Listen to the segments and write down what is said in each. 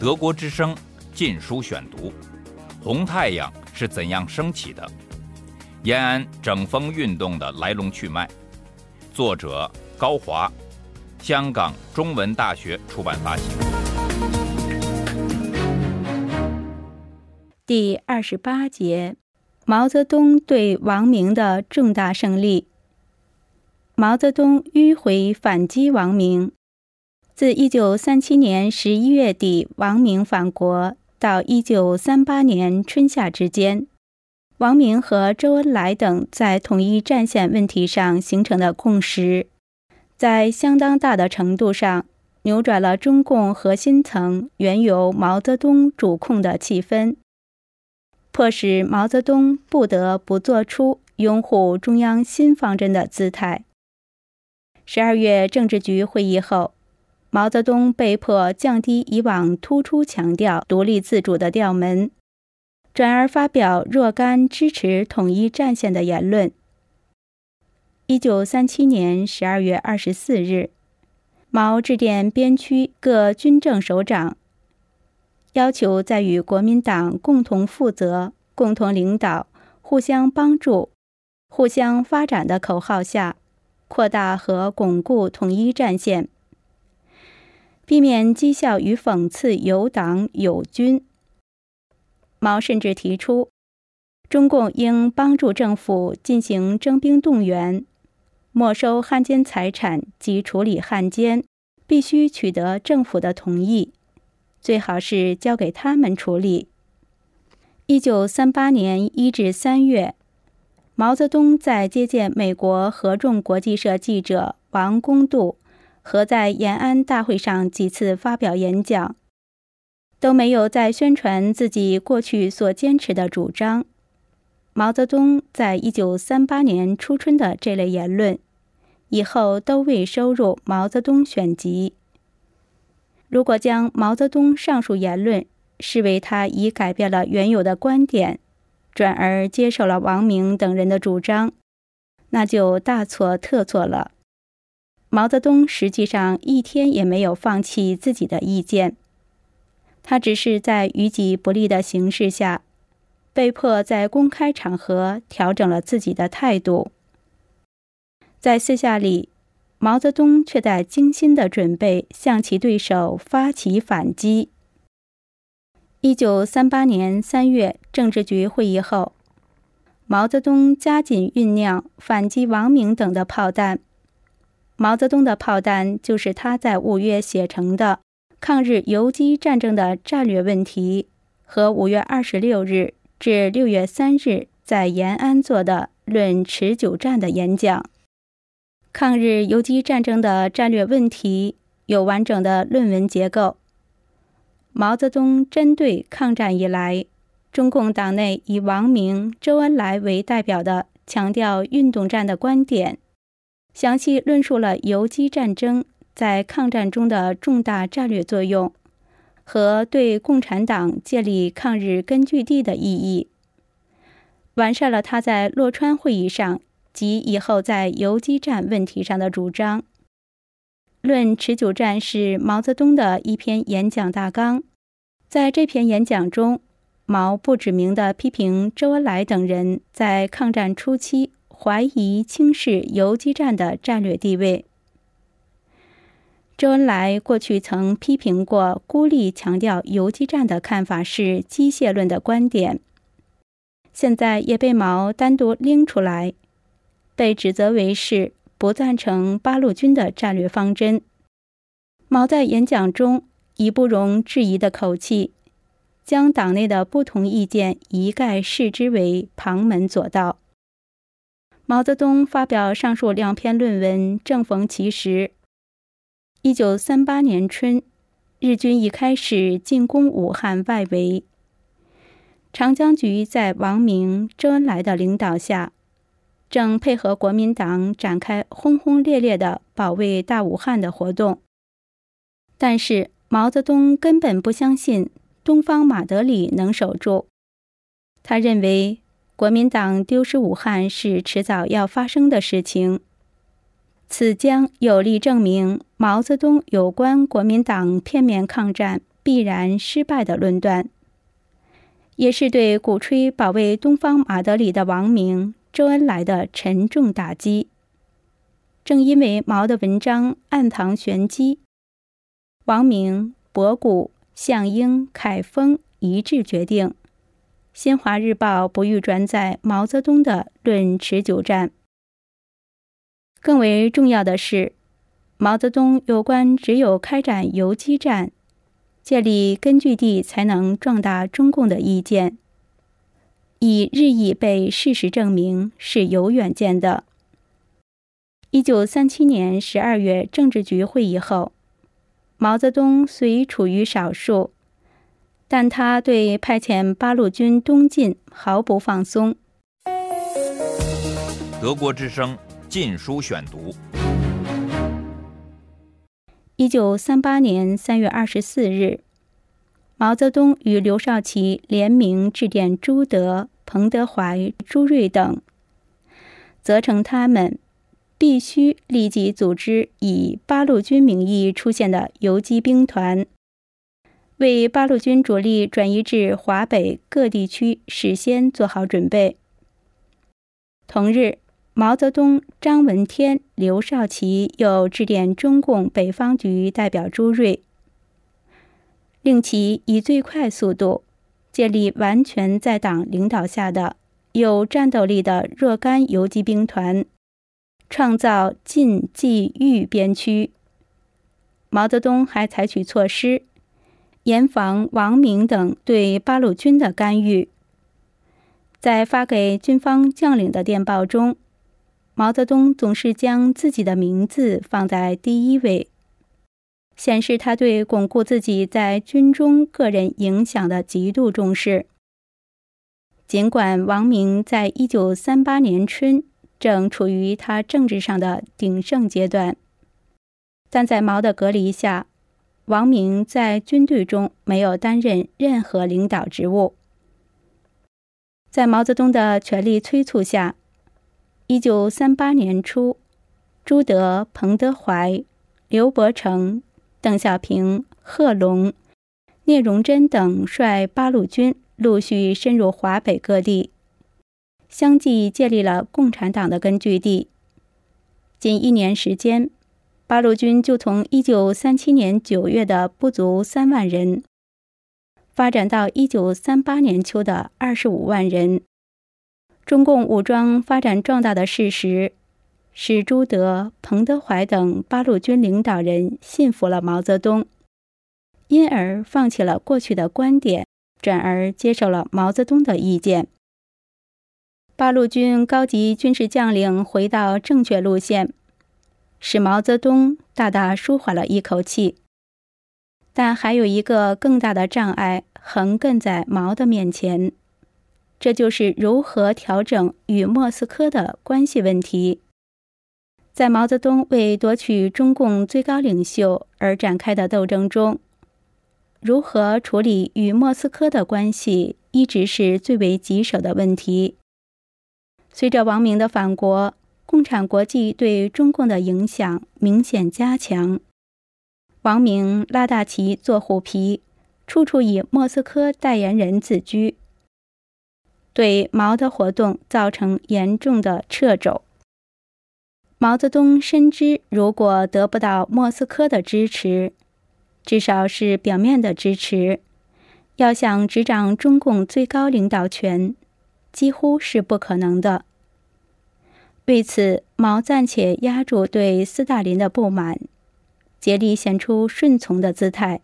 德国之声《禁书选读》：红太阳是怎样升起的？延安整风运动的来龙去脉。作者高华，香港中文大学出版发行。第二十八节：毛泽东对王明的重大胜利。毛泽东迂回反击王明。自一九三七年十一月底王明返国到一九三八年春夏之间，王明和周恩来等在统一战线问题上形成的共识，在相当大的程度上扭转了中共核心层原由毛泽东主控的气氛，迫使毛泽东不得不做出拥护中央新方针的姿态。十二月政治局会议后。毛泽东被迫降低以往突出强调独立自主的调门，转而发表若干支持统一战线的言论。一九三七年十二月二十四日，毛致电边区各军政首长，要求在与国民党共同负责、共同领导、互相帮助、互相发展的口号下，扩大和巩固统一战线。避免讥笑与讽刺有党有军，毛甚至提出，中共应帮助政府进行征兵动员，没收汉奸财产及处理汉奸，必须取得政府的同意，最好是交给他们处理。一九三八年一至三月，毛泽东在接见美国合众国际社记者王公度。和在延安大会上几次发表演讲，都没有再宣传自己过去所坚持的主张。毛泽东在一九三八年初春的这类言论，以后都未收入《毛泽东选集》。如果将毛泽东上述言论视为他已改变了原有的观点，转而接受了王明等人的主张，那就大错特错了。毛泽东实际上一天也没有放弃自己的意见，他只是在于己不利的形势下，被迫在公开场合调整了自己的态度。在私下里，毛泽东却在精心的准备向其对手发起反击。一九三八年三月政治局会议后，毛泽东加紧酝酿反击王明等的炮弹。毛泽东的炮弹就是他在五月写成的抗日游击战争的战略问题和五月二十六日至六月三日在延安做的论持久战的演讲。抗日游击战争的战略问题有完整的论文结构。毛泽东针对抗战以来中共党内以王明、周恩来为代表的强调运动战的观点。详细论述了游击战争在抗战中的重大战略作用和对共产党建立抗日根据地的意义，完善了他在洛川会议上及以后在游击战问题上的主张。《论持久战》是毛泽东的一篇演讲大纲，在这篇演讲中，毛不指名地批评周恩来等人在抗战初期。怀疑轻视游击战的战略地位。周恩来过去曾批评过孤立强调游击战的看法是机械论的观点，现在也被毛单独拎出来，被指责为是不赞成八路军的战略方针。毛在演讲中以不容置疑的口气，将党内的不同意见一概视之为旁门左道。毛泽东发表上述两篇论文，正逢其时。一九三八年春，日军已开始进攻武汉外围。长江局在王明、周恩来的领导下，正配合国民党展开轰轰烈烈的保卫大武汉的活动。但是毛泽东根本不相信东方马德里能守住，他认为。国民党丢失武汉是迟早要发生的事情，此将有力证明毛泽东有关国民党片面抗战必然失败的论断，也是对鼓吹保卫东方马德里的王明、周恩来的沉重打击。正因为毛的文章暗藏玄机，王明、博古、项英、凯丰一致决定，《新华日报》不予转载毛泽东的《论持久战》。更为重要的是，毛泽东有关只有开展游击战、建立根据地才能壮大中共的意见，已日益被事实证明是有远见的。一九三七年十二月政治局会议后，毛泽东虽处于少数，但他对派遣八路军东进毫不放松。德国之声。禁书选读。一九三八年三月二十四日，毛泽东与刘少奇联名致电朱德、彭德怀、朱瑞等，责成他们必须立即组织以八路军名义出现的游击兵团，为八路军主力转移至华北各地区事先做好准备。同日。毛泽东、张闻天、刘少奇又致电中共北方局代表朱瑞，令其以最快速度建立完全在党领导下的有战斗力的若干游击兵团，创造晋冀豫边区。毛泽东还采取措施，严防王明等对八路军的干预。在发给军方将领的电报中。毛泽东总是将自己的名字放在第一位，显示他对巩固自己在军中个人影响的极度重视。尽管王明在一九三八年春正处于他政治上的鼎盛阶段，但在毛的隔离下，王明在军队中没有担任任何领导职务。在毛泽东的全力催促下。一九三八年初，朱德、彭德怀、刘伯承、邓小平、贺龙、聂荣臻等率八路军陆续深入华北各地，相继建立了共产党的根据地。仅一年时间，八路军就从一九三七年九月的不足三万人，发展到一九三八年秋的二十五万人。中共武装发展壮大的事实，使朱德、彭德怀等八路军领导人信服了毛泽东，因而放弃了过去的观点，转而接受了毛泽东的意见。八路军高级军事将领回到正确路线，使毛泽东大大舒缓了一口气。但还有一个更大的障碍横亘在毛的面前。这就是如何调整与莫斯科的关系问题。在毛泽东为夺取中共最高领袖而展开的斗争中，如何处理与莫斯科的关系一直是最为棘手的问题。随着王明的返国，共产国际对中共的影响明显加强。王明拉大旗做虎皮，处处以莫斯科代言人自居。对毛的活动造成严重的掣肘。毛泽东深知，如果得不到莫斯科的支持，至少是表面的支持，要想执掌中共最高领导权，几乎是不可能的。为此，毛暂且压住对斯大林的不满，竭力显出顺从的姿态，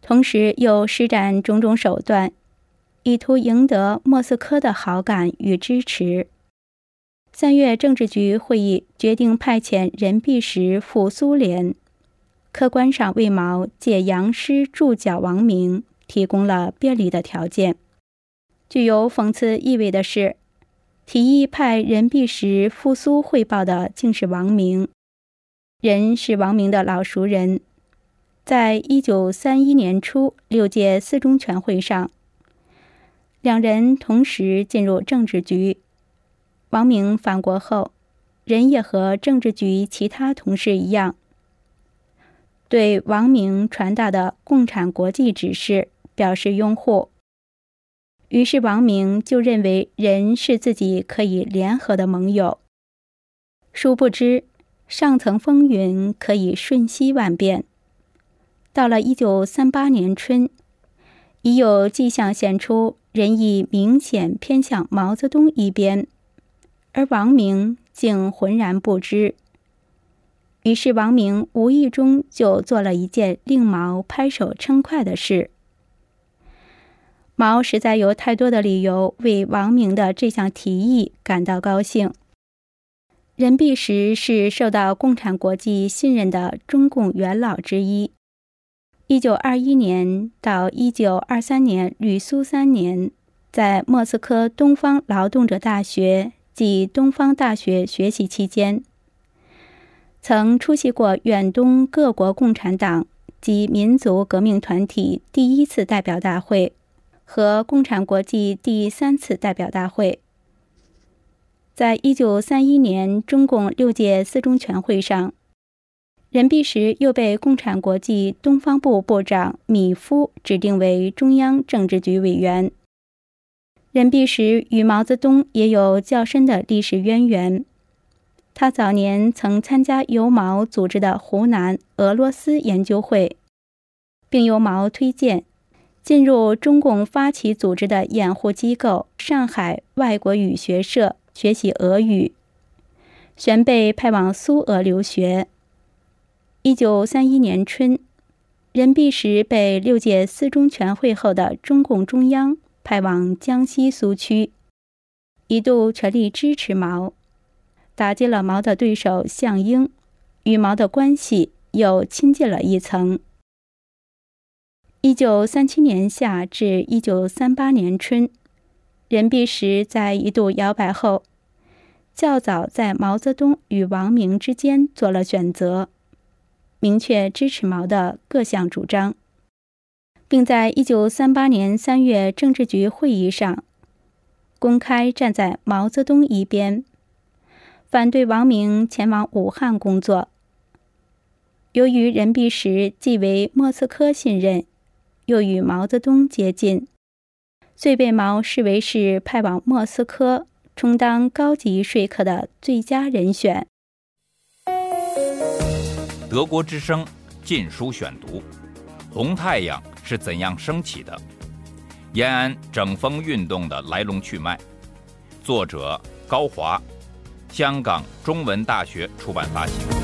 同时又施展种种手段。以图赢得莫斯科的好感与支持。三月政治局会议决定派遣任弼时赴苏联，客观上为毛借杨师助剿王明提供了便利的条件。具有讽刺意味的是，提议派任弼时赴苏汇报的竟是王明。任是王明的老熟人，在一九三一年初六届四中全会上。两人同时进入政治局。王明返国后，人也和政治局其他同事一样，对王明传达的共产国际指示表示拥护。于是王明就认为人是自己可以联合的盟友。殊不知，上层风云可以瞬息万变。到了一九三八年春，已有迹象显出人意明显偏向毛泽东一边，而王明竟浑然不知。于是王明无意中就做了一件令毛拍手称快的事。毛实在有太多的理由为王明的这项提议感到高兴。任弼时是受到共产国际信任的中共元老之一。一九二一年到一九二三年旅苏三年，在莫斯科东方劳动者大学及东方大学学习期间。曾出席过远东各国共产党及民族革命团体第一次代表大会和共产国际第三次代表大会。在一九三一年中共六届四中全会上，任弼时又被共产国际东方部部长米夫指定为中央政治局委员。任弼时与毛泽东也有较深的历史渊源。他早年曾参加由毛组织的湖南俄罗斯研究会，并由毛推荐进入中共发起组织的掩护机构上海外国语学社学习俄语，旋被派往苏俄留学。一九三一年春，任弼时被六届四中全会后的中共中央派往江西苏区，一度全力支持毛。打击了毛的对手项英，与毛的关系又亲近了一层。一九三七年夏至一九三八年春，任弼时在一度摇摆后，较早在毛泽东与王明之间做了选择，明确支持毛的各项主张，并在一九三八年三月政治局会议上，公开站在毛泽东一边。反对王明前往武汉工作。由于任弼时既为莫斯科信任，又与毛泽东接近，遂被毛视为是派往莫斯科充当高级说客的最佳人选。德国之声《禁书选读》：红太阳是怎样升起的？延安整风运动的来龙去脉。作者高华。香港中文大学出版发行。